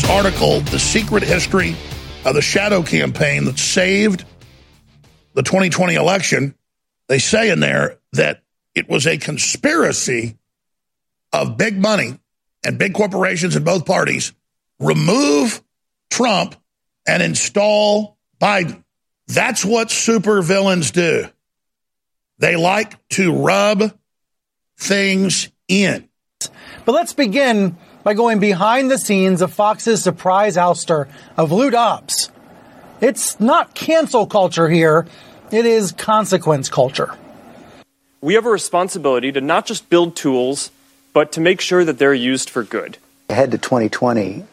this article, The Secret History of the Shadow Campaign that saved the 2020 election, they say in there that it was a conspiracy of big money and big corporations in both parties remove Trump and install Biden. That's what supervillains do. They like to rub things in. But let's begin by going behind the scenes of Fox's surprise ouster of Lou Dobbs. It's not cancel culture here, it is consequence culture. We have a responsibility to not just build tools, but to make sure that they're used for good. Ahead to 2020,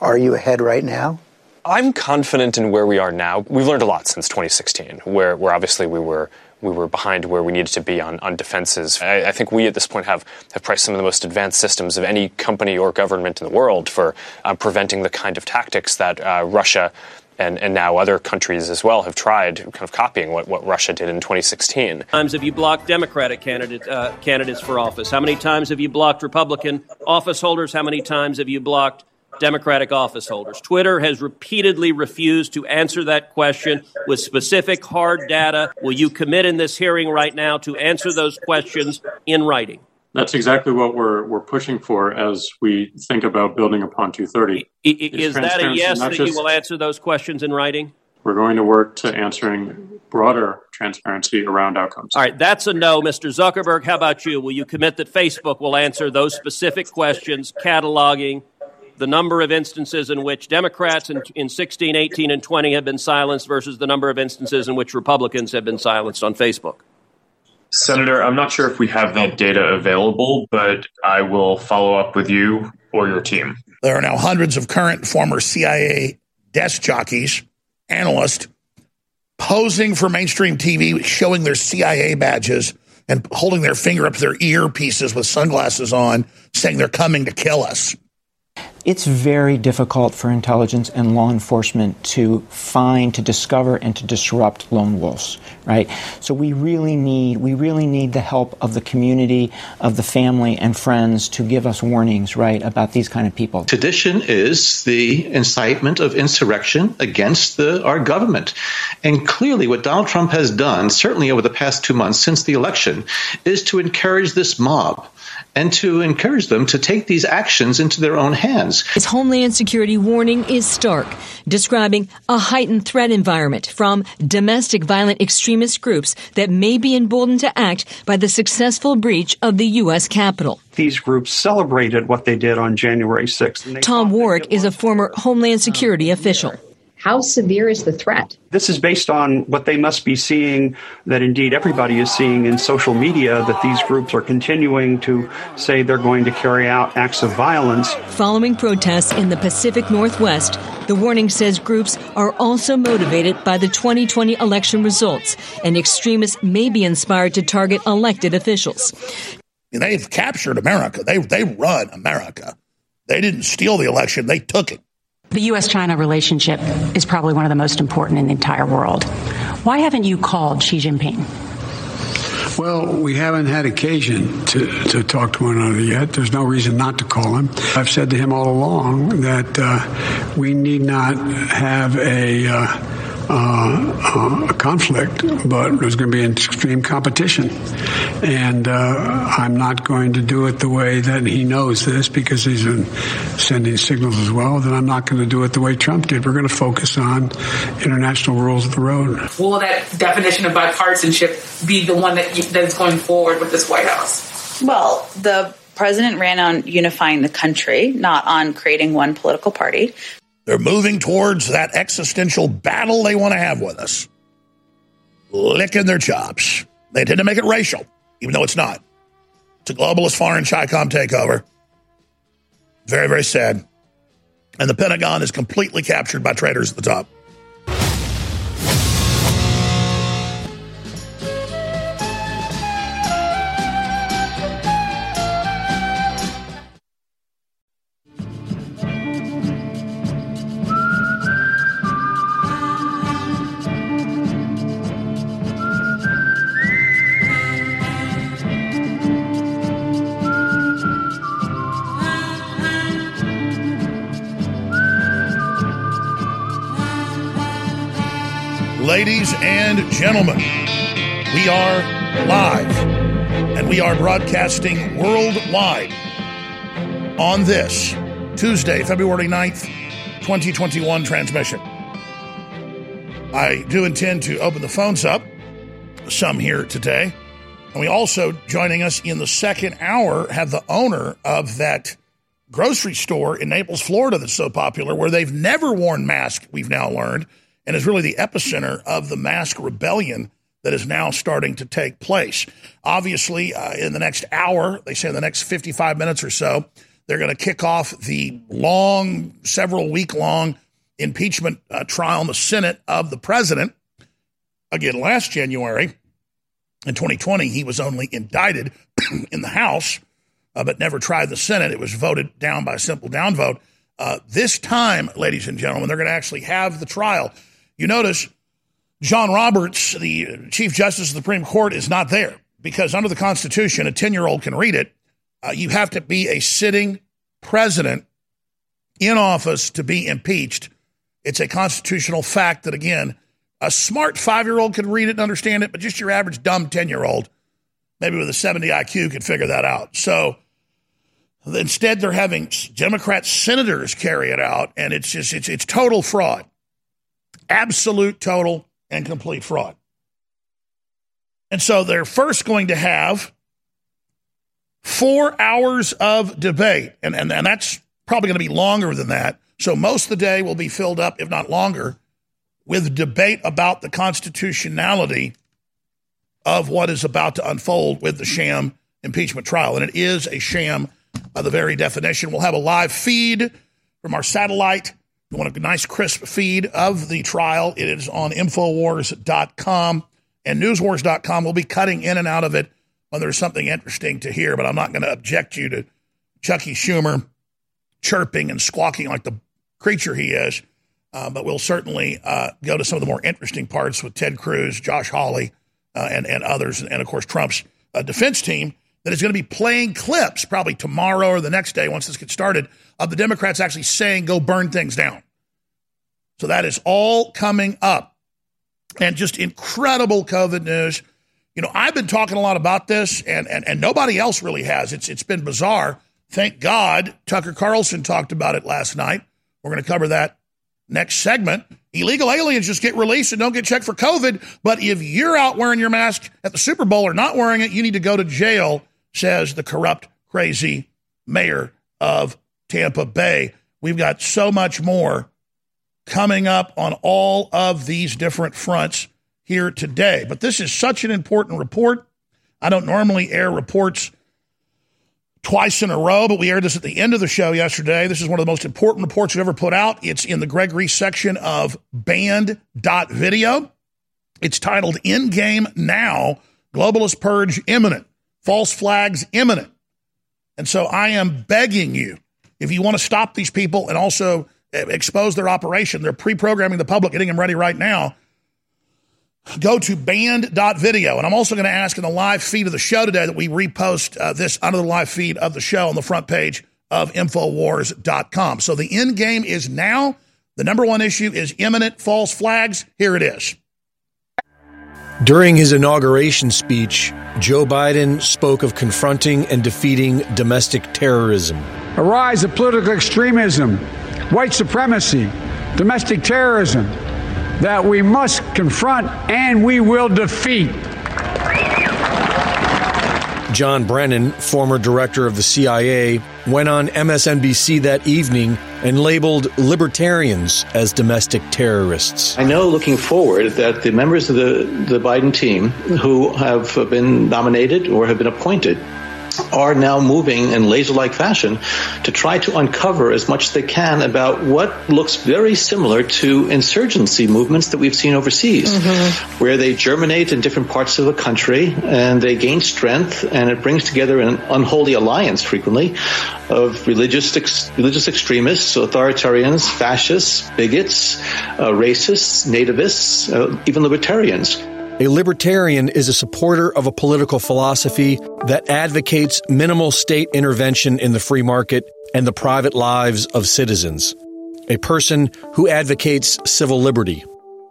are you ahead right now? I'm confident in where we are now. We've learned a lot since 2016, where, where obviously we were we were behind where we needed to be on, on defenses. I, I, think we at this point have, have priced some of the most advanced systems of any company or government in the world for uh, preventing the kind of tactics that uh, Russia and, and now other countries as well have tried kind of copying what, what Russia did in 2016. Times have you blocked Democratic candidate, uh, candidates for office? How many times have you blocked Republican office holders? How many times have you blocked Democratic office holders. Twitter has repeatedly refused to answer that question with specific hard data. Will you commit in this hearing right now to answer those questions in writing? That's exactly what we're we're pushing for as we think about building upon 230. Is that a yes that just, you will answer those questions in writing? We're going to work to answering broader transparency around outcomes. All right, that's a no, Mr. Zuckerberg. How about you? Will you commit that Facebook will answer those specific questions, cataloging the number of instances in which Democrats in, in 16, 18, and 20 have been silenced versus the number of instances in which Republicans have been silenced on Facebook? Senator, I'm not sure if we have that data available, but I will follow up with you or your team. There are now hundreds of current former CIA desk jockeys, analysts, posing for mainstream TV, showing their CIA badges and holding their finger up to their earpieces with sunglasses on, saying they're coming to kill us it's very difficult for intelligence and law enforcement to find, to discover, and to disrupt lone wolves, right? So we really need, we really need the help of the community, of the family and friends to give us warnings, right, about these kind of people. Sedition is the incitement of insurrection against the, our government. And clearly what Donald Trump has done, certainly over the past two months since the election, is to encourage this mob and to encourage them to take these actions into their own hands. His Homeland Security warning is stark, describing a heightened threat environment from domestic violent extremist groups that may be emboldened to act by the successful breach of the U.S. Capitol. These groups celebrated what they did on January 6th. Tom Warrick is a former Homeland Security official. How severe is the threat? This is based on what they must be seeing, that indeed everybody is seeing in social media, that these groups are continuing to say they're going to carry out acts of violence. Following protests in the Pacific Northwest, the warning says groups are also motivated by the 2020 election results, and extremists may be inspired to target elected officials. They've captured America. They, they run America. They didn't steal the election, they took it. The U.S. China relationship is probably one of the most important in the entire world. Why haven't you called Xi Jinping? Well, we haven't had occasion to, to talk to one another yet. There's no reason not to call him. I've said to him all along that uh, we need not have a. Uh, uh, a conflict, but there's going to be an extreme competition. And uh, I'm not going to do it the way that he knows this because he's been sending signals as well. Then I'm not going to do it the way Trump did. We're going to focus on international rules of the road. Will that definition of bipartisanship be the one that that's going forward with this White House? Well, the president ran on unifying the country, not on creating one political party. They're moving towards that existential battle they want to have with us. Licking their chops. They tend to make it racial, even though it's not. It's a globalist foreign CHICOM takeover. Very, very sad. And the Pentagon is completely captured by traitors at the top. Gentlemen, we are live and we are broadcasting worldwide on this Tuesday, February 9th, 2021 transmission. I do intend to open the phones up, some here today. And we also, joining us in the second hour, have the owner of that grocery store in Naples, Florida, that's so popular, where they've never worn masks, we've now learned, and is really the epicenter of the mask rebellion that is now starting to take place. Obviously, uh, in the next hour, they say in the next 55 minutes or so, they're going to kick off the long, several week long impeachment uh, trial in the Senate of the president. Again, last January in 2020, he was only indicted in the House uh, but never tried the Senate. It was voted down by a simple downvote. Uh, this time, ladies and gentlemen, they're going to actually have the trial. You notice John Roberts, the Chief Justice of the Supreme Court, is not there because under the Constitution, a 10 year old can read it. Uh, you have to be a sitting president in office to be impeached. It's a constitutional fact that, again, a smart five year old could read it and understand it, but just your average dumb 10 year old, maybe with a 70 IQ, could figure that out. So, Instead, they're having Democrat senators carry it out, and it's just it's it's total fraud, absolute, total, and complete fraud. And so they're first going to have four hours of debate, and and, and that's probably going to be longer than that. So most of the day will be filled up, if not longer, with debate about the constitutionality of what is about to unfold with the sham impeachment trial, and it is a sham by the very definition. We'll have a live feed from our satellite. You want a nice, crisp feed of the trial. It is on Infowars.com and Newswars.com. We'll be cutting in and out of it when there's something interesting to hear, but I'm not going to object you to Chucky Schumer chirping and squawking like the creature he is. Uh, but we'll certainly uh, go to some of the more interesting parts with Ted Cruz, Josh Hawley, uh, and, and others, and of course, Trump's uh, defense team that is going to be playing clips probably tomorrow or the next day once this gets started of the Democrats actually saying, go burn things down. So that is all coming up. And just incredible COVID news. You know, I've been talking a lot about this, and, and, and nobody else really has. It's, it's been bizarre. Thank God Tucker Carlson talked about it last night. We're going to cover that next segment. Illegal aliens just get released and don't get checked for COVID. But if you're out wearing your mask at the Super Bowl or not wearing it, you need to go to jail says the corrupt, crazy mayor of Tampa Bay. We've got so much more coming up on all of these different fronts here today. But this is such an important report. I don't normally air reports twice in a row, but we aired this at the end of the show yesterday. This is one of the most important reports we've ever put out. It's in the Greg Reese section of banned.video. It's titled End Game Now Globalist Purge Imminent false flags imminent. And so I am begging you, if you want to stop these people and also eh, expose their operation, they're pre programming the public, getting them ready right now. Go to banned.video. And I'm also going to ask in the live feed of the show today that we repost uh, this under the live feed of the show on the front page of Infowars.com. So the end game is now. The number one issue is imminent false flags. Here it is. During his inauguration speech, Joe Biden spoke of confronting and defeating domestic terrorism. A rise of political extremism, white supremacy, domestic terrorism that we must confront and we will defeat. John Brennan, former director of the CIA, went on MSNBC that evening and labeled libertarians as domestic terrorists. I know looking forward that the members of the, the Biden team who have been nominated or have been appointed are now moving in laser-like fashion to try to uncover as much as they can about what looks very similar to insurgency movements that we've seen overseas, mm-hmm. where they germinate in different parts of the country and they gain strength, and it brings together an unholy alliance frequently of religious ex- religious extremists, authoritarians, fascists, bigots, uh, racists, nativists, uh, even libertarians. A libertarian is a supporter of a political philosophy that advocates minimal state intervention in the free market and the private lives of citizens. A person who advocates civil liberty.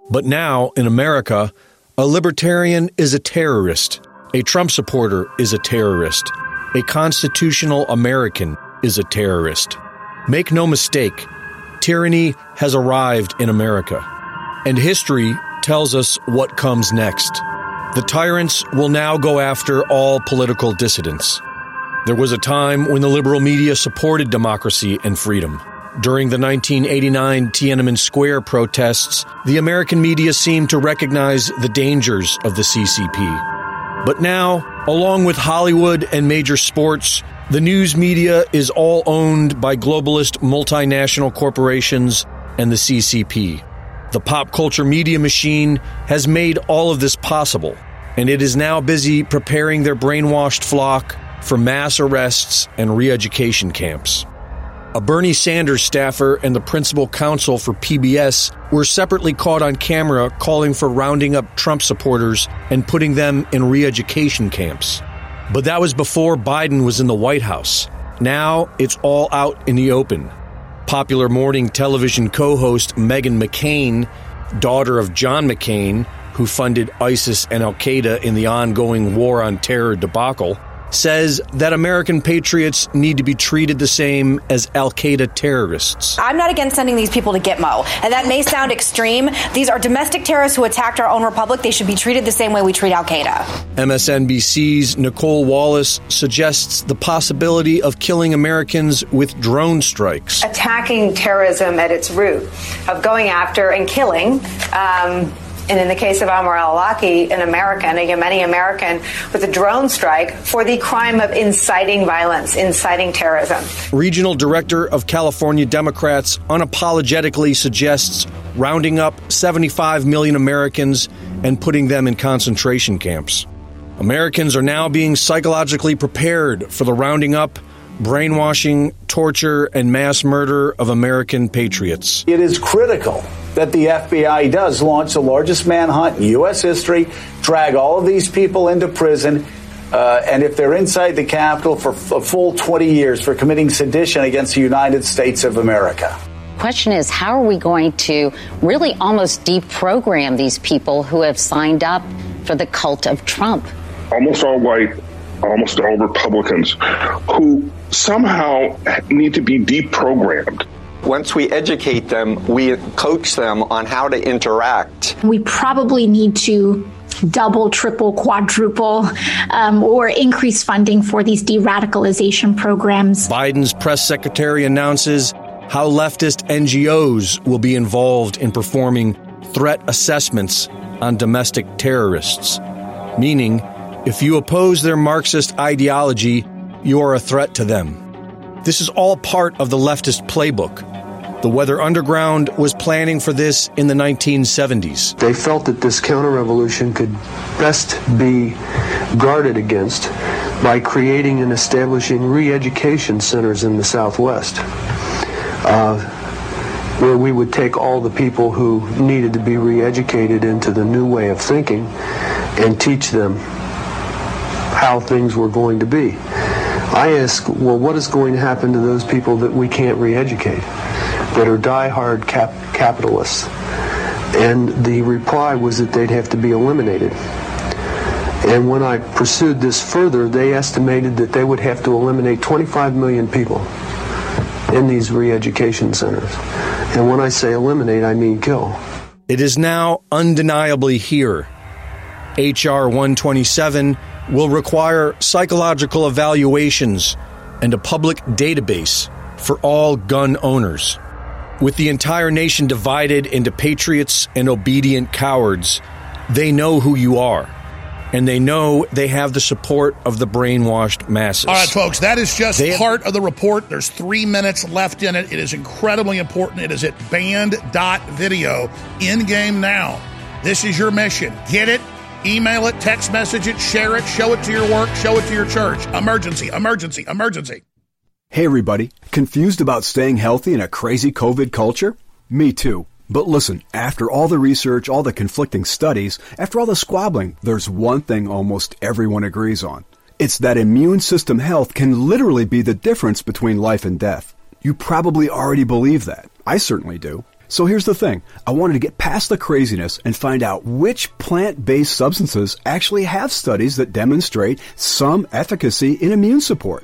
But now, in America, a libertarian is a terrorist. A Trump supporter is a terrorist. A constitutional American is a terrorist. Make no mistake, tyranny has arrived in America. And history tells us what comes next. The tyrants will now go after all political dissidents. There was a time when the liberal media supported democracy and freedom. During the 1989 Tiananmen Square protests, the American media seemed to recognize the dangers of the CCP. But now, along with Hollywood and major sports, the news media is all owned by globalist multinational corporations and the CCP. The pop culture media machine has made all of this possible, and it is now busy preparing their brainwashed flock for mass arrests and re education camps. A Bernie Sanders staffer and the principal counsel for PBS were separately caught on camera calling for rounding up Trump supporters and putting them in re education camps. But that was before Biden was in the White House. Now it's all out in the open. Popular morning television co host Meghan McCain, daughter of John McCain, who funded ISIS and Al Qaeda in the ongoing war on terror debacle, says that American patriots need to be treated the same as Al Qaeda terrorists. I'm not against sending these people to Gitmo, and that may sound extreme. These are domestic terrorists who attacked our own republic. They should be treated the same way we treat Al Qaeda. MSNBC's Nicolle Wallace suggests the possibility of killing Americans with drone strikes. Attacking terrorism at its root, of going after and killing. Um, and in the case of Anwar al-Awlaki, an American, a Yemeni American, with a drone strike for the crime of inciting violence, inciting terrorism. Regional Director of California Democrats unapologetically suggests rounding up 75 million Americans and putting them in concentration camps. Americans are now being psychologically prepared for the rounding up, brainwashing, torture, and mass murder of American patriots. It is critical that the FBI does launch the largest manhunt in U.S. history, drag all of these people into prison, uh, and if they're inside the Capitol for a full 20 years for committing sedition against the United States of America. Question is, how are we going to really almost deprogram these people who have signed up for the cult of Trump? Almost all white, almost all Republicans who somehow need to be deprogrammed. Once we educate them, we coach them on how to interact. We probably need to double, triple, quadruple, um, or increase funding for these de radicalization programs. Biden's press secretary announces how leftist NGOs will be involved in performing threat assessments on domestic terrorists, meaning if you oppose their Marxist ideology, you are a threat to them. This is all part of the leftist playbook. The Weather Underground was planning for this in the 1970s. They felt that this counter revolution could best be guarded against by creating and establishing re education centers in the Southwest. Uh, where we would take all the people who needed to be re educated into the new way of thinking and teach them how things were going to be. I ask, well, what is going to happen to those people that we can't re educate, that are die-hard cap- capitalists? And the reply was that they'd have to be eliminated. And when I pursued this further, they estimated that they would have to eliminate 25 million people in these re education centers. And when I say eliminate, I mean kill. It is now undeniably here. H.R. 127 will require psychological evaluations and a public database for all gun owners. With the entire nation divided into patriots and obedient cowards, they know who you are. And they know they have the support of the brainwashed masses. All right, folks, that is just they part have- of the report. There's three minutes left in it. It is incredibly important. It is at banned.video end game now. This is your mission. Get it, email it, text message it, share it, show it to your work, show it to your church. Emergency, emergency, emergency. Hey, everybody. Confused about staying healthy in a crazy COVID culture? Me too. But listen, after all the research, all the conflicting studies, after all the squabbling, there's one thing almost everyone agrees on. It's that immune system health can literally be the difference between life and death. You probably already believe that. I certainly do. So here's the thing. I wanted to get past the craziness and find out which plant-based substances actually have studies that demonstrate some efficacy in immune support.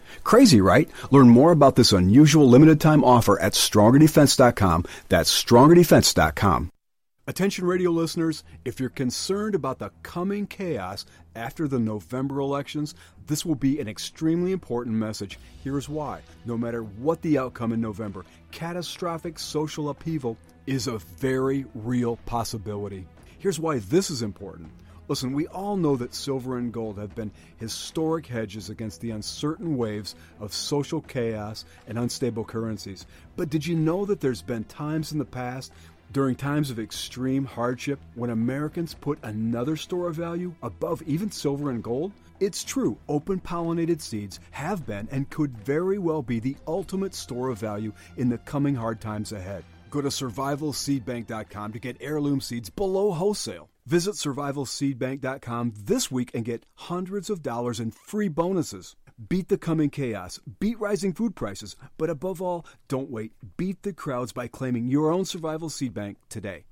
Crazy, right? Learn more about this unusual limited time offer at StrongerDefense.com. That's StrongerDefense.com. Attention radio listeners, if you're concerned about the coming chaos after the November elections, this will be an extremely important message. Here's why. No matter what the outcome in November, catastrophic social upheaval is a very real possibility. Here's why this is important. Listen, we all know that silver and gold have been historic hedges against the uncertain waves of social chaos and unstable currencies. But did you know that there's been times in the past during times of extreme hardship when Americans put another store of value above even silver and gold? It's true, open pollinated seeds have been and could very well be the ultimate store of value in the coming hard times ahead. Go to survivalseedbank.com to get heirloom seeds below wholesale. Visit survivalseedbank.com this week and get hundreds of dollars in free bonuses. Beat the coming chaos, beat rising food prices, but above all, don't wait. Beat the crowds by claiming your own survival seed bank today.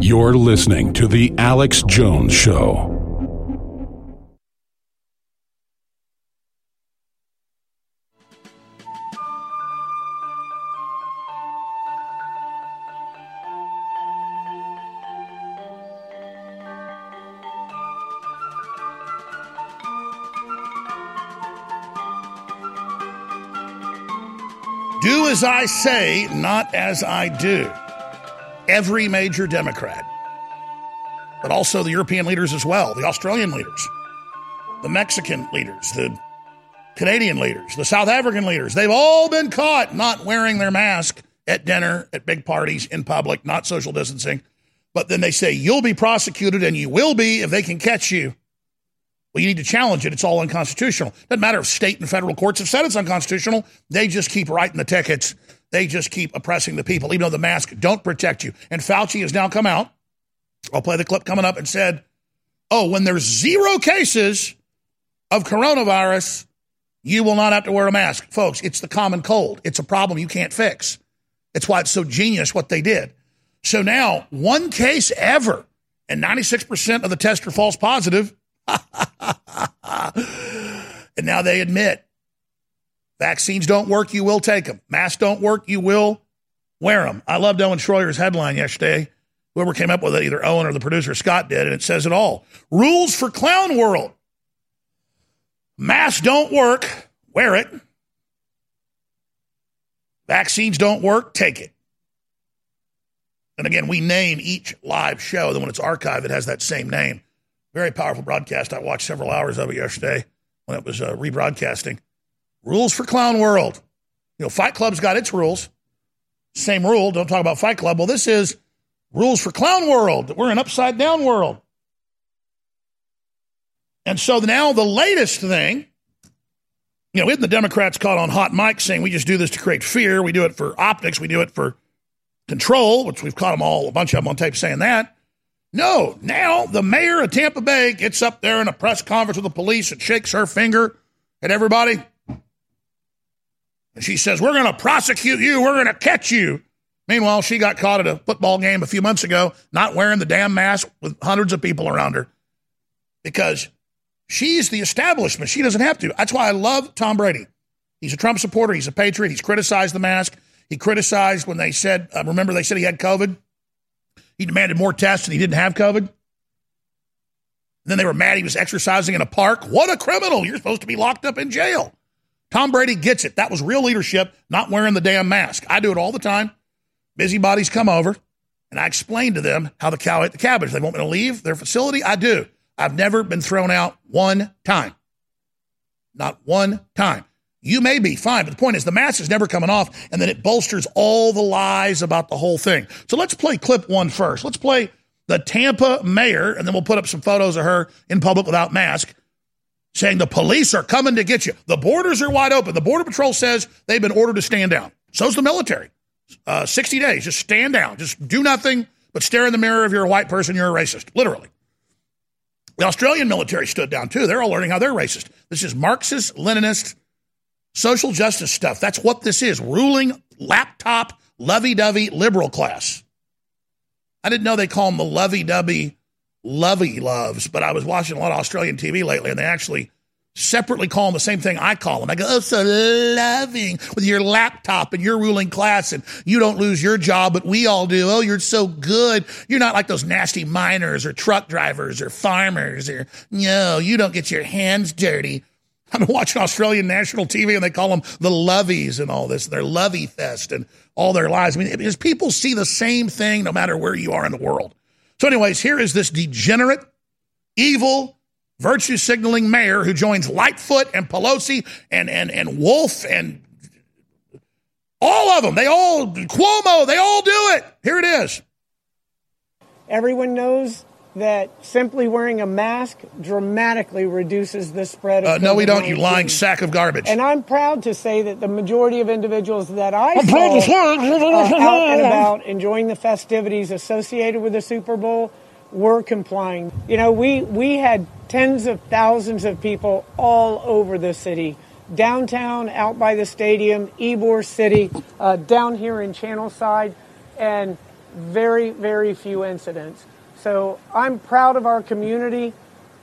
You're listening to The Alex Jones Show. Do as I say, not as I do. Every major Democrat, but also the European leaders as well, the Australian leaders, the Mexican leaders, the Canadian leaders, the South African leaders, they've all been caught not wearing their mask at dinner, at big parties, in public, not social distancing. But then they say, you'll be prosecuted and you will be if they can catch you. Well, you need to challenge it. It's all unconstitutional. Doesn't matter if state and federal courts have said it's unconstitutional. They just keep writing the tickets. They just keep oppressing the people, even though the mask don't protect you. And Fauci has now come out. I'll play the clip coming up and said, "Oh, when there's zero cases of coronavirus, you will not have to wear a mask, folks. It's the common cold. It's a problem you can't fix. It's why it's so genius what they did. So now, one case ever, and 96% of the tests are false positive." and now they admit vaccines don't work, you will take them. Masks don't work, you will wear them. I loved Owen Schroyer's headline yesterday. Whoever came up with it, either Owen or the producer Scott did, and it says it all. Rules for clown world. Masks don't work, wear it. Vaccines don't work, take it. And again, we name each live show. Then when it's archived, it has that same name. Very powerful broadcast. I watched several hours of it yesterday when it was uh, rebroadcasting. Rules for Clown World. You know, Fight Club's got its rules. Same rule. Don't talk about Fight Club. Well, this is rules for Clown World. We're an upside down world. And so now the latest thing, you know, isn't the Democrats caught on hot mic saying we just do this to create fear? We do it for optics. We do it for control, which we've caught them all, a bunch of them on tape saying that. No, now the mayor of Tampa Bay gets up there in a press conference with the police and shakes her finger at everybody. And she says, We're going to prosecute you. We're going to catch you. Meanwhile, she got caught at a football game a few months ago, not wearing the damn mask with hundreds of people around her because she's the establishment. She doesn't have to. That's why I love Tom Brady. He's a Trump supporter. He's a patriot. He's criticized the mask. He criticized when they said, uh, remember, they said he had COVID. He demanded more tests and he didn't have COVID. And then they were mad he was exercising in a park. What a criminal. You're supposed to be locked up in jail. Tom Brady gets it. That was real leadership, not wearing the damn mask. I do it all the time. Busybodies come over and I explain to them how the cow ate the cabbage. They want me to leave their facility. I do. I've never been thrown out one time. Not one time. You may be fine, but the point is the mask is never coming off, and then it bolsters all the lies about the whole thing. So let's play clip one first. Let's play the Tampa mayor, and then we'll put up some photos of her in public without mask, saying the police are coming to get you. The borders are wide open. The Border Patrol says they've been ordered to stand down. So's the military. Uh, 60 days, just stand down. Just do nothing but stare in the mirror. If you're a white person, you're a racist. Literally. The Australian military stood down too. They're all learning how they're racist. This is Marxist, Leninist, social justice stuff. That's what this is ruling laptop, lovey dovey liberal class. I didn't know they call them the lovey dovey lovey loves, but I was watching a lot of Australian TV lately and they actually separately call them the same thing I call them. I go, oh, so loving with your laptop and your ruling class, and you don't lose your job, but we all do. Oh, you're so good. You're not like those nasty miners or truck drivers or farmers or no, you don't get your hands dirty. I've been watching Australian national TV and they call them the lovies and all this. They're lovey fest and all their lives. I mean, because people see the same thing no matter where you are in the world. So, anyways, here is this degenerate, evil, virtue signaling mayor who joins Lightfoot and Pelosi and, and, and Wolf and all of them. They all, Cuomo, they all do it. Here it is. Everyone knows that simply wearing a mask dramatically reduces the spread of uh, No, we don't, you lying sack of garbage. And I'm proud to say that the majority of individuals that I I'm saw uh, out and about enjoying the festivities associated with the Super Bowl were complying. You know, we, we had tens of thousands of people all over the city. Downtown, out by the stadium, Ybor City, uh, down here in Channelside, and very, very few incidents. So I'm proud of our community,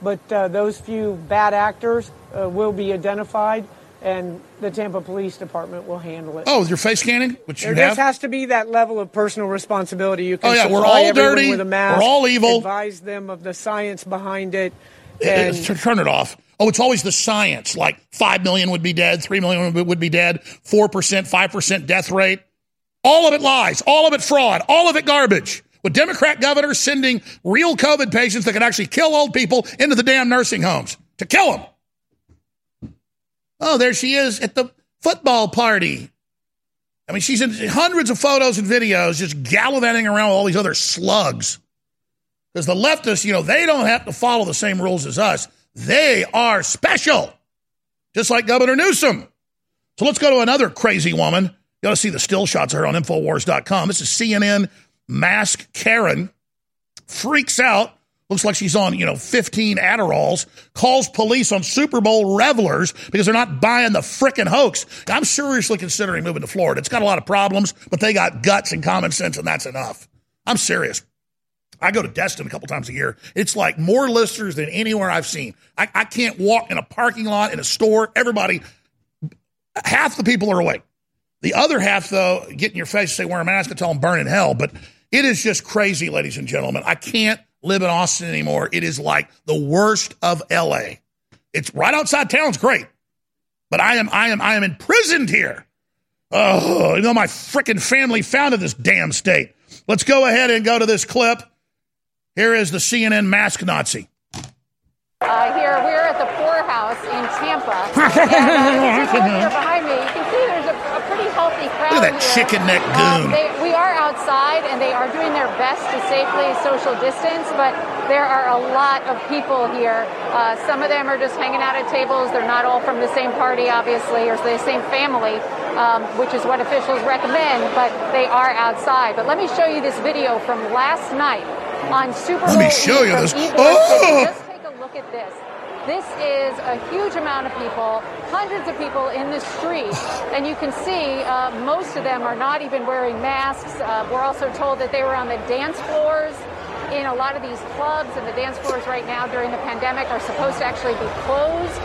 but uh, those few bad actors uh, will be identified and the Tampa Police Department will handle it. Oh, with your face scanning, which there you just have? has to be that level of personal responsibility. You can Oh, yeah, we're all dirty, with a mask, we're all evil. Advise them of the science behind it. And turn it off. Oh, it's always the science. Like 5 million would be dead, 3 million would- would be dead, 4%, 5% death rate. All of it lies, all of it fraud, all of it garbage. With Democrat governors sending real COVID patients that could actually kill old people into the damn nursing homes to kill them. Oh, there she is at the football party. I mean, she's in hundreds of photos and videos just gallivanting around with all these other slugs. Because the leftists, you know, they don't have to follow the same rules as us. They are special, just like Governor Newsom. So let's go to another crazy woman. You got to see the still shots of her on Infowars.com. This is CNN Mask Karen. Freaks out. Looks like she's on, you know, 15 Adderalls. Calls police on Super Bowl revelers because they're not buying the frickin' hoax. I'm seriously considering moving to Florida. It's got a lot of problems, but they got guts and common sense, and that's enough. I'm serious. I go to Destin a couple times a year. It's like more listeners than anywhere I've seen. I, I can't walk in a parking lot, in a store. Everybody, half the people are awake. The other half, though, get in your face, say wear a mask, and tell them burn in hell. But it is just crazy, ladies and gentlemen. I can't live in Austin anymore. It is like the worst of LA. It's right outside town. It's great, but I am, I am, I am imprisoned here. Oh, you know my freaking family founded this damn state. Let's go ahead and go to this clip. Here is the CNN mask Nazi. Uh, here, we're at the poorhouse in Tampa. and, uh, this is right here behind me. You can see there's a, a pretty healthy crowd Look at that here. chicken neck goon. they, and they are doing their best to safely social distance, but there are a lot of people here. Uh, some of them are just hanging out at tables. They're not all from the same party, obviously, or the same family, um, which is what officials recommend, but they are outside. But let me show you this video from last night on Super Bowl. Let me show you this. Oh! Just take a look at this. This is a huge amount of people, hundreds of people in the street, and you can see uh, most of them are not even wearing masks. Uh, we're also told that they were on the dance floors in a lot of these clubs, and the dance floors right now during the pandemic are supposed to actually be closed.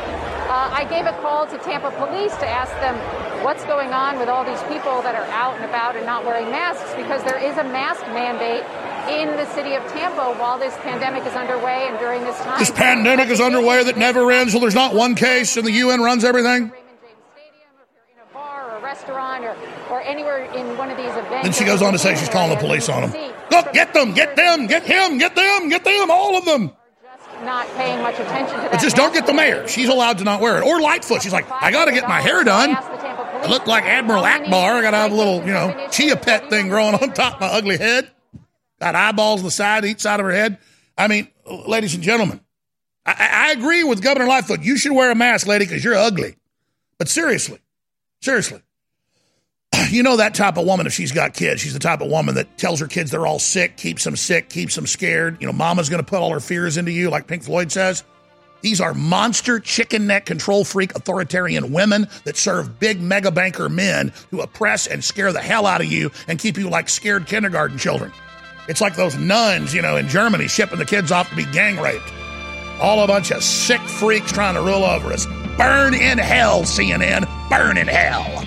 Uh, I gave a call to Tampa Police to ask them what's going on with all these people that are out and about and not wearing masks because there is a mask mandate in the city of Tampa while this pandemic is underway and during this time. This pandemic is underway that never ends. Well, there's not one case, and the UN runs everything. bar or restaurant or, or anywhere in one of these events. Then she goes on to say she's calling the police on them. Look, get them, get them, get him, get them, get them, all of them. Just Not paying much attention to that. But just don't get the mayor. She's allowed to not wear it. Or Lightfoot. She's like, I got to get my hair done. I look like Admiral Ackbar. I got to have a little, you know, chia pet thing growing on top of my ugly head. Got eyeballs on the side, each side of her head. I mean, ladies and gentlemen, I, I agree with Governor Lightfoot. You should wear a mask, lady, because you're ugly. But seriously, seriously, you know that type of woman, if she's got kids, she's the type of woman that tells her kids they're all sick, keeps them sick, keeps them scared. You know, mama's going to put all her fears into you, like Pink Floyd says. These are monster, chicken neck, control freak, authoritarian women that serve big mega banker men who oppress and scare the hell out of you and keep you like scared kindergarten children. It's like those nuns, you know, in Germany shipping the kids off to be gang raped. All a bunch of sick freaks trying to rule over us. Burn in hell, CNN. Burn in hell.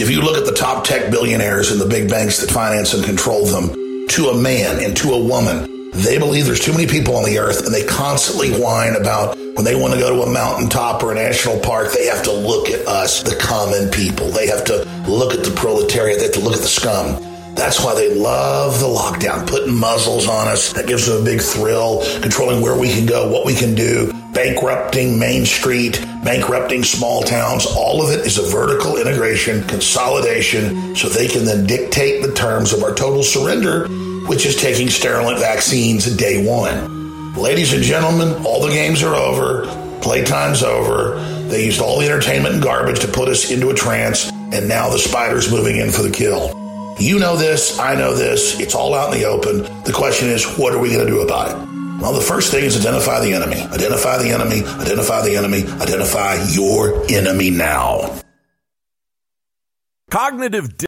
If you look at the top tech billionaires and the big banks that finance and control them, to a man and to a woman, they believe there's too many people on the earth and they constantly whine about when they want to go to a mountaintop or a national park, they have to look at us, the common people. They have to look at the proletariat. They have to look at the scum. That's why they love the lockdown, putting muzzles on us. That gives them a big thrill, controlling where we can go, what we can do, bankrupting Main Street, bankrupting small towns. All of it is a vertical integration, consolidation, so they can then dictate the terms of our total surrender, which is taking sterilant vaccines day one. Ladies and gentlemen, all the games are over. Playtime's over. They used all the entertainment and garbage to put us into a trance, and now the spider's moving in for the kill. You know this, I know this, it's all out in the open. The question is, what are we going to do about it? Well, the first thing is identify the enemy. Identify the enemy, identify the enemy, identify your enemy now. Cognitive.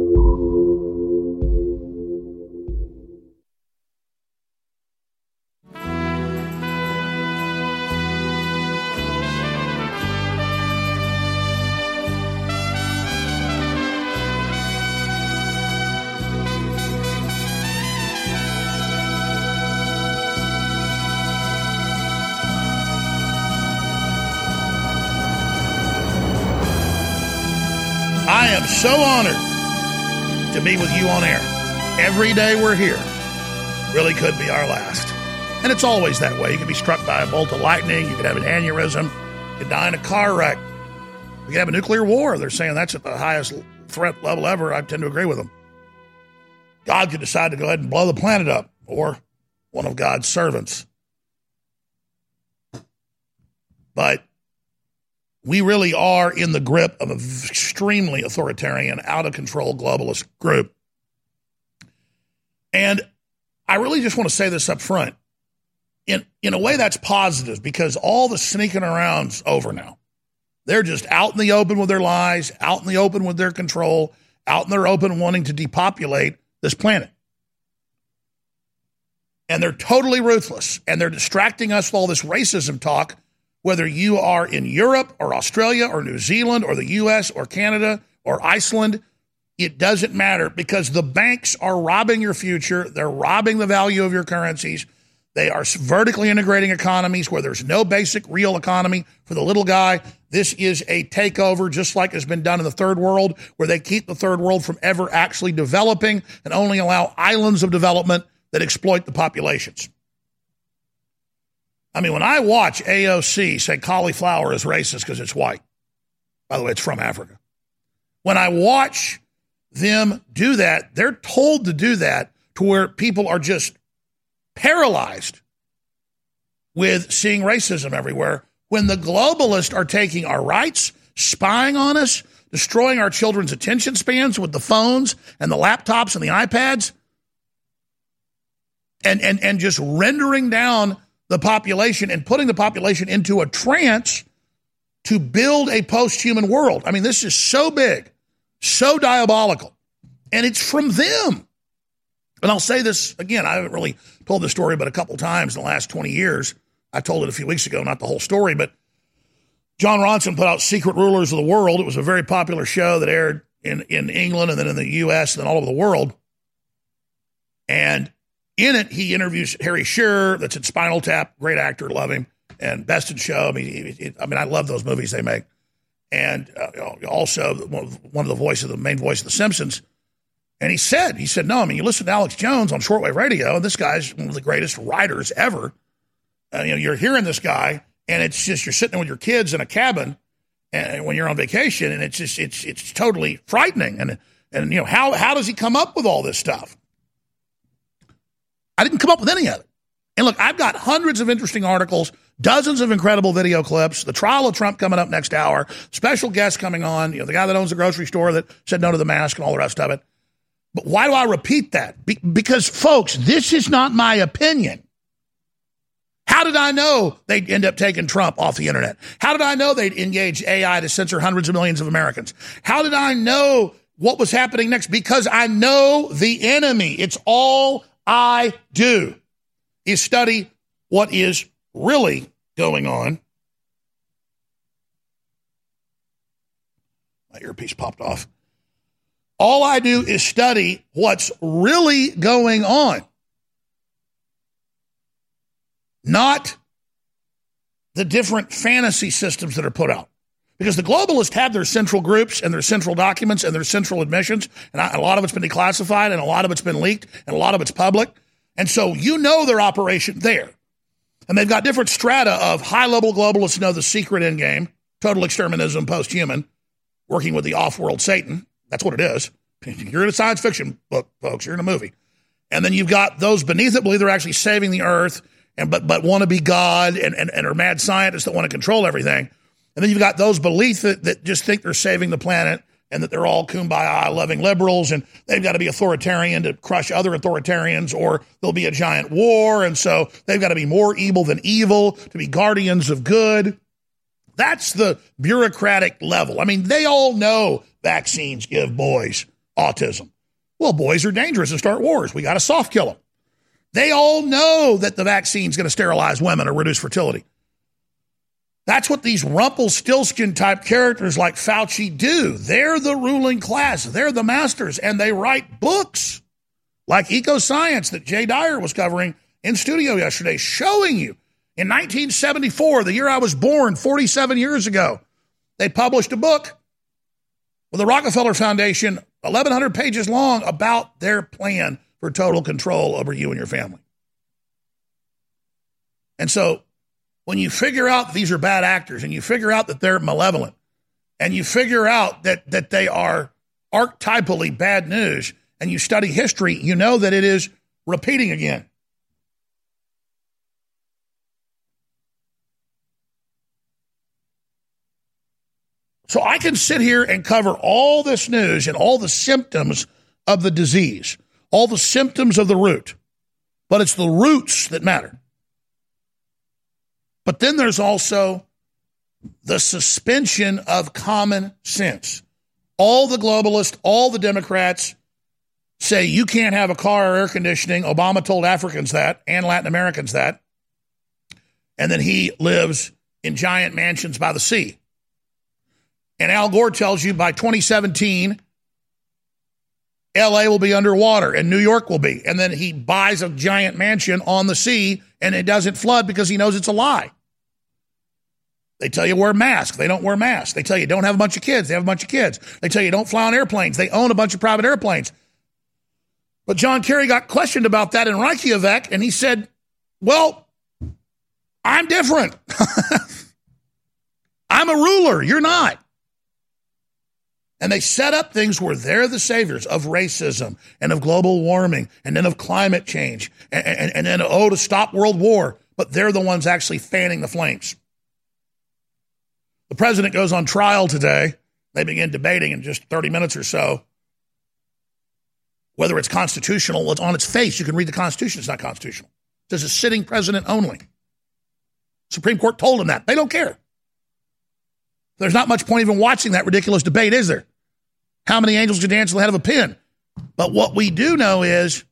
Be with you on air. Every day we're here really could be our last. And it's always that way. You could be struck by a bolt of lightning, you could have an aneurysm, you could die in a car wreck, you could have a nuclear war. They're saying that's at the highest threat level ever. I tend to agree with them. God could decide to go ahead and blow the planet up, or one of God's servants. But we really are in the grip of an extremely authoritarian, out of control globalist group. And I really just want to say this up front. In, in a way, that's positive because all the sneaking around's over now. They're just out in the open with their lies, out in the open with their control, out in their open wanting to depopulate this planet. And they're totally ruthless. And they're distracting us with all this racism talk whether you are in Europe or Australia or New Zealand or the US or Canada or Iceland, it doesn't matter because the banks are robbing your future. They're robbing the value of your currencies. They are vertically integrating economies where there's no basic real economy for the little guy. This is a takeover, just like has been done in the third world, where they keep the third world from ever actually developing and only allow islands of development that exploit the populations. I mean, when I watch AOC say cauliflower is racist because it's white, by the way, it's from Africa. When I watch them do that, they're told to do that to where people are just paralyzed with seeing racism everywhere. When the globalists are taking our rights, spying on us, destroying our children's attention spans with the phones and the laptops and the iPads, and, and, and just rendering down the population and putting the population into a trance to build a post human world. I mean, this is so big, so diabolical, and it's from them. And I'll say this again I haven't really told this story but a couple times in the last 20 years. I told it a few weeks ago, not the whole story, but Jon Ronson put out Secret Rulers of the World. It was a very popular show that aired in, in England and then in the US and then all over the world. And in it, he interviews Harry Shearer, that's in Spinal Tap, great actor, love him, and Best in Show. I mean, I mean, I love those movies they make. And uh, also one of the voices, the main voice of The Simpsons. And he said, he said, no, I mean, you listen to Alex Jones on shortwave radio, and this guy's one of the greatest writers ever. You know, you're hearing this guy, and it's just you're sitting with your kids in a cabin, and when you're on vacation, and it's just it's it's totally frightening. And and you know how how does he come up with all this stuff? I didn't come up with any of it. And look, I've got hundreds of interesting articles, dozens of incredible video clips, the trial of Trump coming up next hour, special guests coming on, you know, the guy that owns the grocery store that said no to the mask and all the rest of it. But why do I repeat that? Be- because, folks, this is not my opinion. How did I know they'd end up taking Trump off the internet? How did I know they'd engage AI to censor hundreds of millions of Americans? How did I know what was happening next? Because I know the enemy. It's all I do is study what is really going on. My earpiece popped off. All I do is study what's really going on, not the different fantasy systems that are put out. Because the globalists have their central groups and their central documents and their central admissions, and a lot of it's been declassified and a lot of it's been leaked and a lot of it's public. And so you know their operation there. And they've got different strata of high level globalists know the secret end game, total exterminism, post human, working with the off world Satan. That's what it is. You're in a science fiction book, folks. You're in a movie. And then you've got those beneath it believe they're actually saving the earth and but but want to be God and, and, and are mad scientists that want to control everything. And then you've got those beneath that, that just think they're saving the planet and that they're all kumbaya loving liberals and they've got to be authoritarian to crush other authoritarians or there'll be a giant war. And so they've got to be more evil than evil to be guardians of good. That's the bureaucratic level. I mean, they all know vaccines give boys autism. Well, boys are dangerous and start wars. We got to soft kill them. They all know that the vaccine's going to sterilize women or reduce fertility. That's what these Rumpelstiltskin type characters like Fauci do. They're the ruling class, they're the masters, and they write books like Eco Science that Jay Dyer was covering in studio yesterday, showing you in 1974, the year I was born, 47 years ago, they published a book with the Rockefeller Foundation, 1,100 pages long, about their plan for total control over you and your family. And so when you figure out these are bad actors and you figure out that they're malevolent and you figure out that, that they are archetypally bad news and you study history, you know that it is repeating again. So I can sit here and cover all this news and all the symptoms of the disease, all the symptoms of the root, but it's the roots that matter. But then there's also the suspension of common sense. All the globalists, all the Democrats say you can't have a car or air conditioning. Obama told Africans that and Latin Americans that. And then he lives in giant mansions by the sea. And Al Gore tells you by 2017, LA will be underwater and New York will be. And then he buys a giant mansion on the sea and it doesn't flood because he knows it's a lie. They tell you wear masks. They don't wear masks. They tell you don't have a bunch of kids. They have a bunch of kids. They tell you don't fly on airplanes. They own a bunch of private airplanes. But John Kerry got questioned about that in Reykjavik, and he said, Well, I'm different. I'm a ruler. You're not. And they set up things where they're the saviors of racism and of global warming and then of climate change and, and, and then, oh, to stop world war. But they're the ones actually fanning the flames. The president goes on trial today. They begin debating in just 30 minutes or so whether it's constitutional. It's on its face. You can read the Constitution. It's not constitutional. There's a sitting president only. Supreme Court told him that. They don't care. There's not much point even watching that ridiculous debate, is there? How many angels can dance on the head of a pin? But what we do know is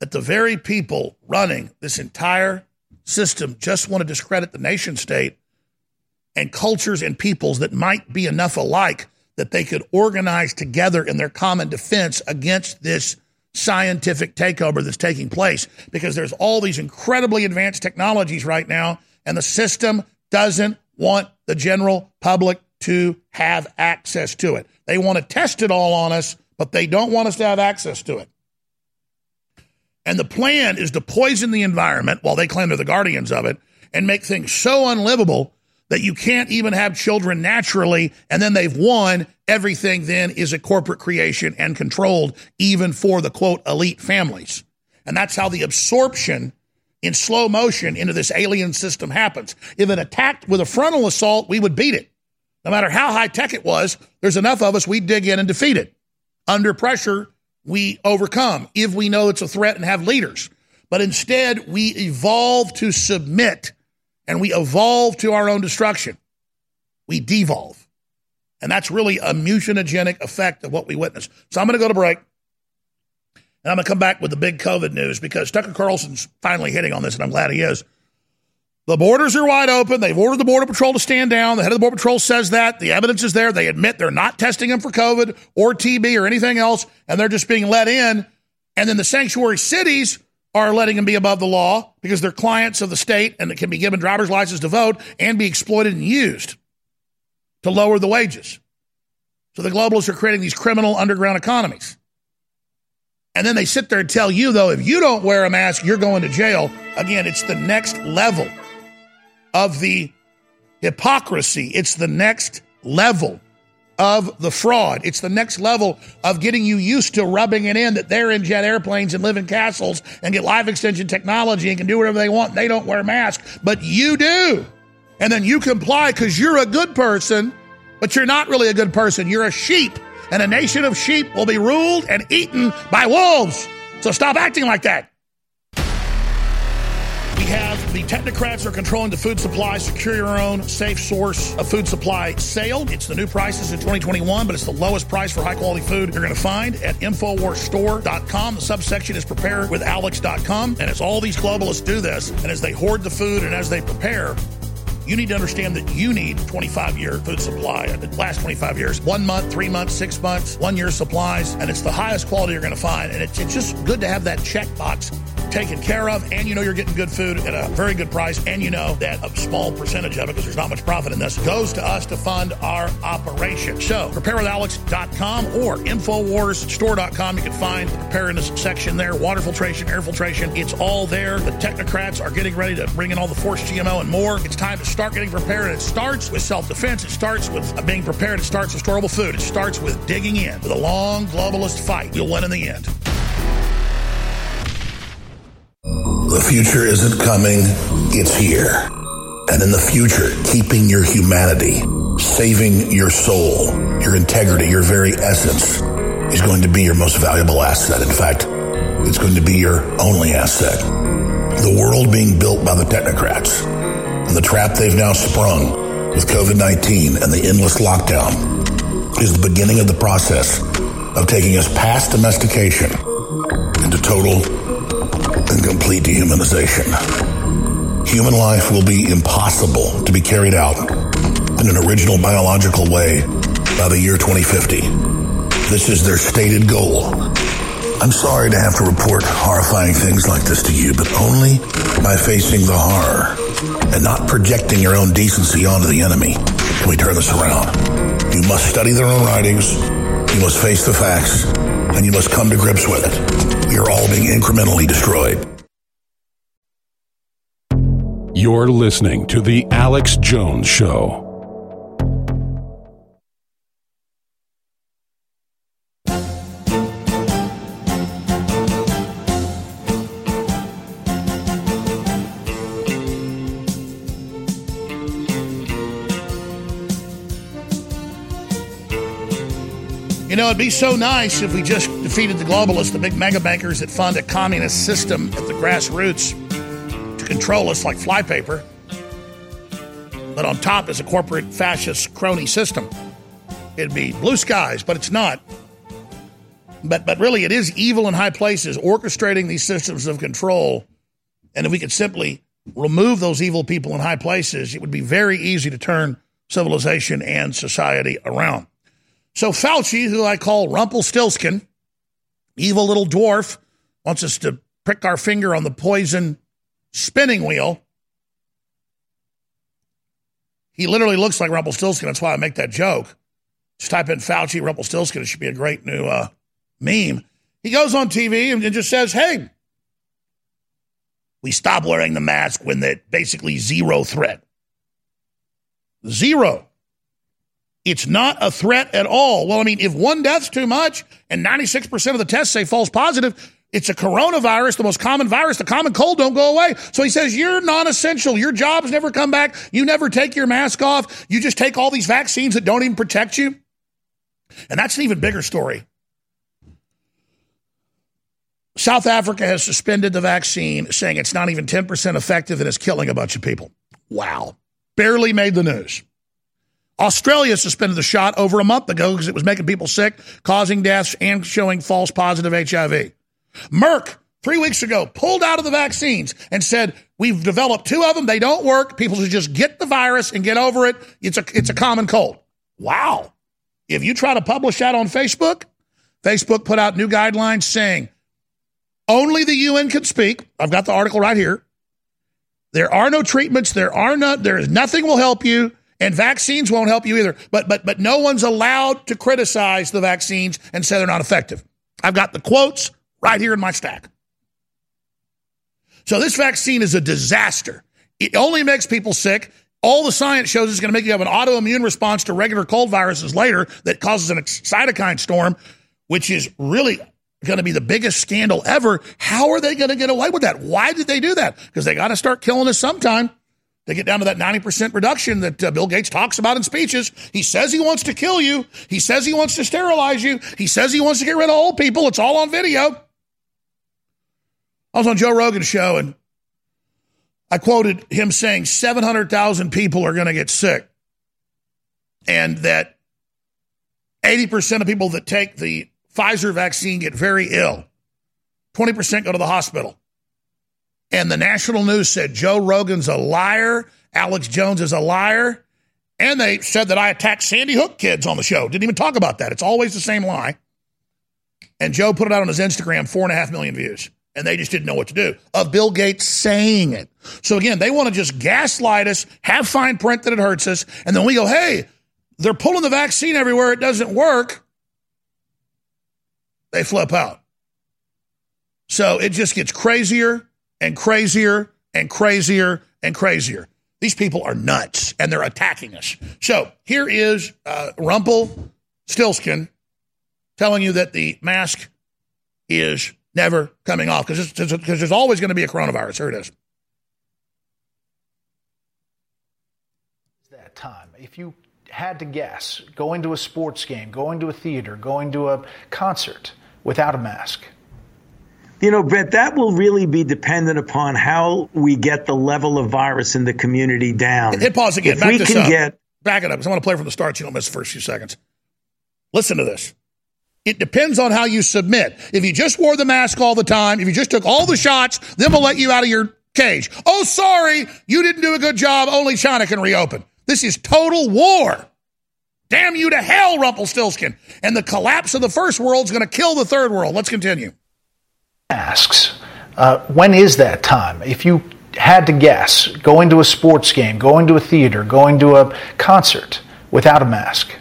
that the very people running this entire system just want to discredit the nation state and cultures and peoples that might be enough alike that they could organize together in their common defense against this scientific takeover that's taking place because there's all these incredibly advanced technologies right now and the system doesn't want the general public to have access to it. They want to test it all on us, but they don't want us to have access to it. And the plan is to poison the environment while they claim they're the guardians of it and make things so unlivable that you can't even have children naturally. And then they've won. Everything then is a corporate creation and controlled even for the quote elite families. And that's how the absorption in slow motion into this alien system happens. If it attacked with a frontal assault, we would beat it. No matter how high tech it was, there's enough of us, we dig in and defeat it. Under pressure, we overcome if we know it's a threat and have leaders. But instead, we evolve to submit and we evolve to our own destruction. We devolve. And that's really a mutagenic effect of what we witness. So I'm going to go to break. And I'm going to come back with the big COVID news because Tucker Carlson's finally hitting on this, and I'm glad he is. The borders are wide open. They've ordered the Border Patrol to stand down. The head of the Border Patrol says that. The evidence is there. They admit they're not testing them for COVID or TB or anything else, and they're just being let in. And then the sanctuary cities are letting them be above the law because they're clients of the state and can be given driver's license to vote and be exploited and used to lower the wages. So the globalists are creating these criminal underground economies. And then they sit there and tell you, though, if you don't wear a mask, you're going to jail. Again, it's the next level of the hypocrisy. It's the next level of the fraud. It's the next level of getting you used to rubbing it in that they're in jet airplanes and live in castles and get life extension technology and can do whatever they want. They don't wear masks, but you do. And then you comply because you're a good person, but you're not really a good person. You're a sheep, and a nation of sheep will be ruled and eaten by wolves. So stop acting like that. We have the technocrats are controlling the food supply. Secure your own safe source of food supply sale. It's the new prices in 2021, but it's the lowest price for high quality food you're going to find at InfoWarsStore.com. The subsection is preparewithalex.com. And as all these globalists do this, and as they hoard the food and as they prepare, you need to understand that you need 25 year food supply. The last 25 years, one month, three months, six months, one year supplies, and it's the highest quality you're going to find. And it's, it's just good to have that checkbox taken care of, and you know you're getting good food at a very good price, and you know that a small percentage of it, because there's not much profit in this, goes to us to fund our operation. So, preparewithalex.com or InfoWarsStore.com. You can find the preparedness section there, water filtration, air filtration. It's all there. The technocrats are getting ready to bring in all the forced GMO and more. It's time to start getting prepared. It starts with self defense, it starts with uh, being prepared, it starts with storable food, it starts with digging in with a long globalist fight. You'll win in the end. The future isn't coming, it's here. And in the future, keeping your humanity, saving your soul, your integrity, your very essence is going to be your most valuable asset. In fact, it's going to be your only asset. The world being built by the technocrats and the trap they've now sprung with COVID 19 and the endless lockdown is the beginning of the process of taking us past domestication into total and complete dehumanization. Human life will be impossible to be carried out in an original biological way by the year 2050. This is their stated goal. I'm sorry to have to report horrifying things like this to you, but only by facing the horror and not projecting your own decency onto the enemy can we turn this around. You must study their own writings, you must face the facts, and you must come to grips with it. You're all being incrementally destroyed. You're listening to The Alex Jones Show. It'd be so nice if we just defeated the globalists, the big mega bankers that fund a communist system at the grassroots to control us like flypaper. But on top is a corporate fascist crony system. It'd be blue skies, but it's not. But but really it is evil in high places orchestrating these systems of control. And if we could simply remove those evil people in high places, it would be very easy to turn civilization and society around. So Fauci, who I call Rumpelstiltskin, evil little dwarf, wants us to prick our finger on the poison spinning wheel. He literally looks like Rumpelstiltskin. That's why I make that joke. Just type in Fauci Rumpelstiltskin. It should be a great new uh, meme. He goes on TV and just says, hey, we stop wearing the mask when that basically zero threat. Zero. It's not a threat at all. Well, I mean, if one death's too much and 96% of the tests say false positive, it's a coronavirus, the most common virus. The common cold don't go away. So he says, you're non-essential. Your jobs never come back. You never take your mask off. You just take all these vaccines that don't even protect you. And that's an even bigger story. South Africa has suspended the vaccine, saying it's not even 10% effective and it's killing a bunch of people. Wow. Barely made the news. Australia suspended the shot over a month ago because it was making people sick, causing deaths, and showing false positive HIV. Merck, three weeks ago, pulled out of the vaccines and said, We've developed two of them. They don't work. People should just get the virus and get over it. It's a, it's a common cold. Wow. If you try to publish that on Facebook, Facebook put out new guidelines saying only the UN can speak. I've got the article right here. There are no treatments. There are no, there is nothing will help you and vaccines won't help you either. But, but, but no one's allowed to criticize the vaccines and say they're not effective. I've got the quotes right here in my stack. So this vaccine is a disaster. It only makes people sick. All the science shows it's going to make you have an autoimmune response to regular cold viruses later that causes an cytokine storm, which is really going to be the biggest scandal ever. How are they going to get away with that? Why did they do that? Because they got to start killing us sometime. They get down to that 90% reduction that uh, Bill Gates talks about in speeches. He says he wants to kill you. He says he wants to sterilize you. He says he wants to get rid of old people. It's all on video. I was on Joe Rogan's show and I quoted him saying 700,000 people are going to get sick and that 80% of people that take the Pfizer vaccine get very ill. 20% go to the hospital. And the national news said Joe Rogan's a liar, Alex Jones is a liar. And they said that I attacked Sandy Hook kids on the show. Didn't even talk about that. It's always the same lie. And Joe put it out on his Instagram, four and a half million views and they just didn't know what to do of Bill Gates saying it. So again, they want to just gaslight us, have fine print that it hurts us, and then we go, hey, they're pulling the vaccine everywhere, it doesn't work. They flip out. So it just gets crazier and crazier and crazier and crazier. These people are nuts and they're attacking us. So here is uh, Rumpel Stilskin telling you that the mask is never coming off because there's always going to be a coronavirus. Here it is. That time, if you had to guess, going to a sports game, going to a theater, going to a concert without a mask. You know, Brett, that will really be dependent upon how we get the level of virus in the community down. Hit pause again. If Back we can up. get back it up. I want to play from the start. So you don't miss the first few seconds. Listen to this. It depends on how you submit. If you just wore the mask all the time, if you just took all the shots, then we'll let you out of your cage. Oh, sorry, you didn't do a good job. Only China can reopen. This is total war. Damn you to hell, Rumpelstiltskin. And the collapse of the first world is going to kill the third world. Let's continue. Asks, uh, when is that time? If you had to guess, going to a sports game, going to a theater, going to a concert without a mask.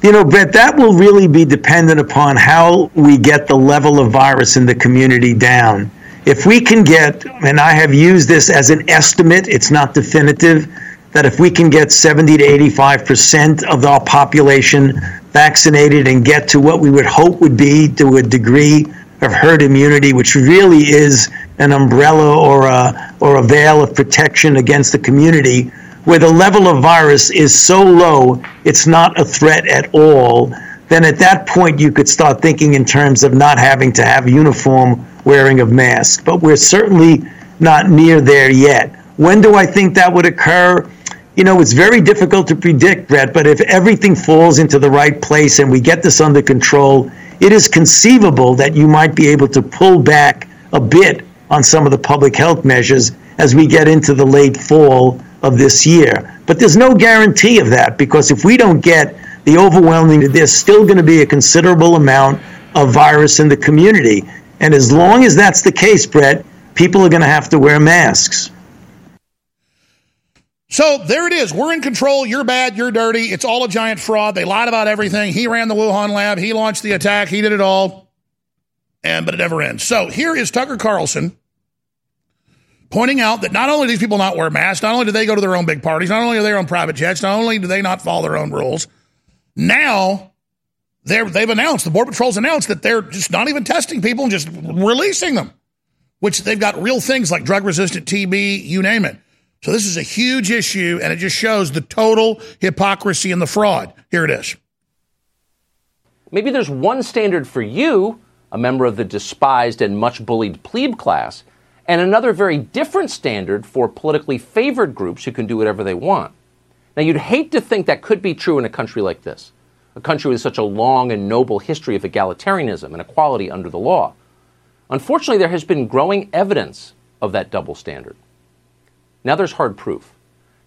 You know, Brett, that will really be dependent upon how we get the level of virus in the community down. If we can get, and I have used this as an estimate, it's not definitive, that if we can get 70 to 85% of our population vaccinated and get to what we would hope would be to a degree of herd immunity, which really is an umbrella or a, or a veil of protection against the community, where the level of virus is so low, it's not a threat at all, then at that point you could start thinking in terms of not having to have uniform wearing of masks. But we're certainly not near there yet. When do I think that would occur? You know, it's very difficult to predict, Brett, but if everything falls into the right place and we get this under control, it is conceivable that you might be able to pull back a bit on some of the public health measures as we get into the late fall of this year. But there's no guarantee of that because if we don't get the overwhelming, there's still going to be a considerable amount of virus in the community. And as long as that's the case, Brett, people are going to have to wear masks. So there it is. We're in control. You're bad. You're dirty. It's all a giant fraud. They lied about everything. He ran the Wuhan lab. He launched the attack. He did it all. And but it never ends. So here is Tucker Carlson pointing out that not only do these people not wear masks, not only do they go to their own big parties, not only are they on private jets, not only do they not follow their own rules, now they're, they've announced, the Border Patrol's announced that they're just not even testing people and just releasing them, which they've got real things like drug resistant TB, you name it. So this is a huge issue, and it just shows the total hypocrisy and the fraud. Here it is. Maybe there's one standard for you, a member of the despised and much bullied plebe class, and another very different standard for politically favored groups who can do whatever they want. Now, you'd hate to think that could be true in a country like this, a country with such a long and noble history of egalitarianism and equality under the law. Unfortunately, there has been growing evidence of that double standard. Now there's hard proof.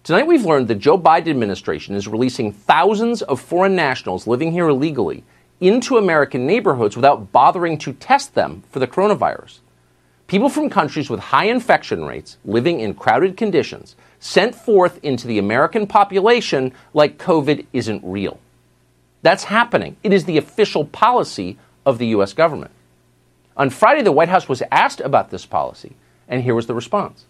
Tonight we've learned the Joe Biden administration is releasing thousands of foreign nationals living here illegally into American neighborhoods without bothering to test them for the coronavirus. People from countries with high infection rates, living in crowded conditions, sent forth into the American population like COVID isn't real. That's happening. It is the official policy of the U.S. government. On Friday, the White House was asked about this policy, and here was the response.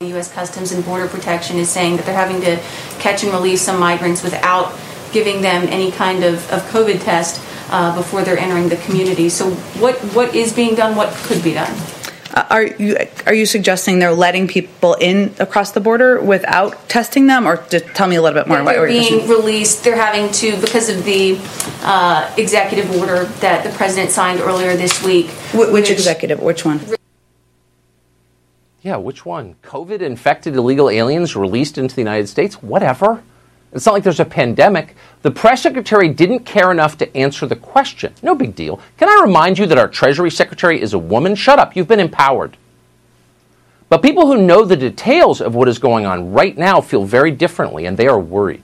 The U.S. Customs and Border Protection is saying that they're having to catch and release some migrants without giving them any kind of, of COVID test uh, before they're entering the community. So, what, what is being done? What could be done? Uh, are you are you suggesting they're letting people in across the border without testing them, or just tell me a little bit more? They're being released. They're having to because of the uh, executive order that the president signed earlier this week. Wh- which, which executive? Which one? Yeah, which one? COVID infected illegal aliens released into the United States? Whatever. It's not like there's a pandemic. The press secretary didn't care enough to answer the question. No big deal. Can I remind you that our Treasury Secretary is a woman? Shut up. You've been empowered. But people who know the details of what is going on right now feel very differently, and they are worried.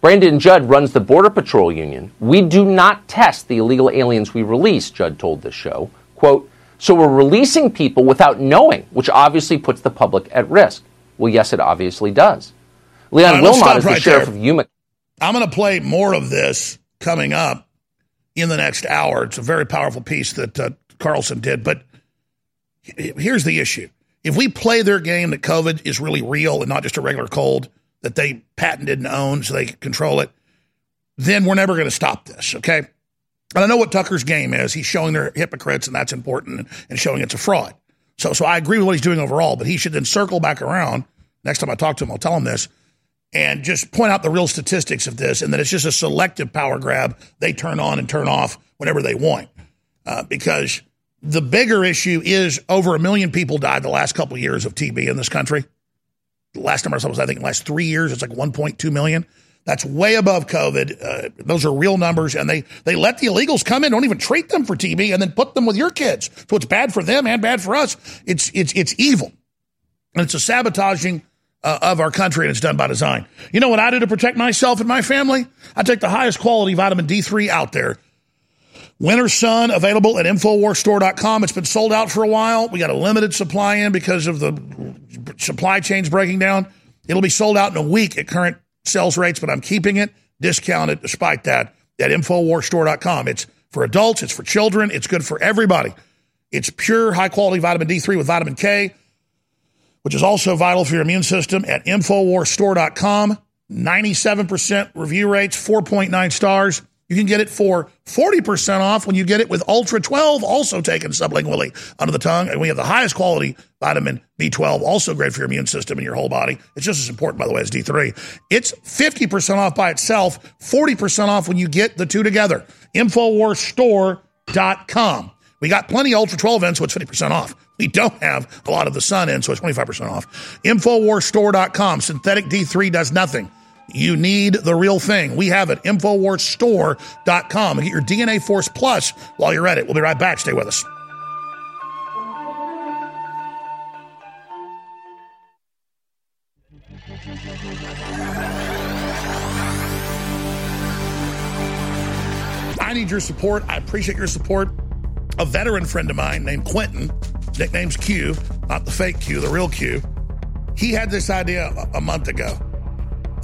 Brandon Judd runs the Border Patrol Union. We do not test the illegal aliens we release, Judd told this show. Quote, so we're releasing people without knowing, which obviously puts the public at risk. Well, yes, it obviously does. Leon right, Wilmot is the right sheriff there. of Yuma. I'm going to play more of this coming up in the next hour. It's a very powerful piece that uh, Carlson did. But here's the issue if we play their game that COVID is really real and not just a regular cold that they patented and own so they control it, then we're never going to stop this, okay? And I know what Tucker's game is. He's showing they're hypocrites, and that's important, and showing it's a fraud. So, so I agree with what he's doing overall, but he should then circle back around. Next time I talk to him, I'll tell him this and just point out the real statistics of this and that it's just a selective power grab they turn on and turn off whenever they want. Uh, because the bigger issue is over a million people died the last couple of years of TB in this country. The last number I saw was, I think, last three years, it's like 1.2 million. That's way above COVID. Uh, those are real numbers, and they they let the illegals come in, don't even treat them for TB, and then put them with your kids. So it's bad for them and bad for us. It's it's it's evil, and it's a sabotaging uh, of our country, and it's done by design. You know what I do to protect myself and my family? I take the highest quality vitamin D3 out there. Winter Sun available at InfoWarsStore.com. It's been sold out for a while. We got a limited supply in because of the supply chains breaking down. It'll be sold out in a week at current sales rates, but I'm keeping it discounted despite that at InfoWarsStore.com. It's for adults, it's for children, it's good for everybody. It's pure high quality vitamin D3 with vitamin K which is also vital for your immune system at InfoWarsStore.com. 97% review rates, 4.9 stars. You can get it for 40% off when you get it with Ultra 12, also taken sublingually under the tongue. And we have the highest quality vitamin B12, also great for your immune system and your whole body. It's just as important, by the way, as D3. It's 50% off by itself, 40% off when you get the two together. InfoWarsStore.com. We got plenty of Ultra 12 in, so it's 50% off. We don't have a lot of the sun in, so it's 25% off. Infowarsstore.com. Synthetic D3 does nothing. You need the real thing. We have it. Infowarsstore.com. And get your DNA Force Plus while you're at it. We'll be right back. Stay with us. I need your support. I appreciate your support. A veteran friend of mine named Quentin nickname's Q, not the fake Q, the real Q. He had this idea a, a month ago.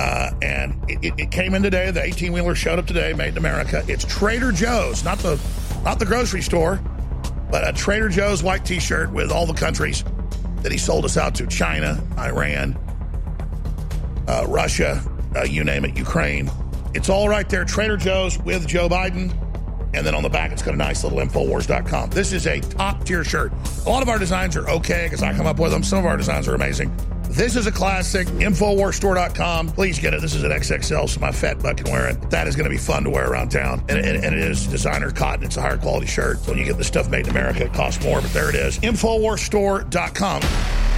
Uh, and it, it, came in today. The 18 wheeler showed up today, made in America. It's Trader Joe's, not the not the grocery store, but a Trader Joe's white T-shirt with all the countries. that he sold us out to China, Iran, uh, Russia, uh, you name it, Ukraine. It's all right there. Trader Joe's with Joe Biden. And then on the back, it's got a nice little Infowars.com. This is a top tier shirt. A lot of our designs are okay because I come up with them. Some of our designs are amazing. This is a classic. Infowarsstore.com. Please get it. This is an XXL, so my fat butt can wear it. That is going to be fun to wear around town. And, and, and it is designer cotton. It's a higher quality shirt. When you get the stuff made in America, it costs more, but there it is. Infowarsstore.com.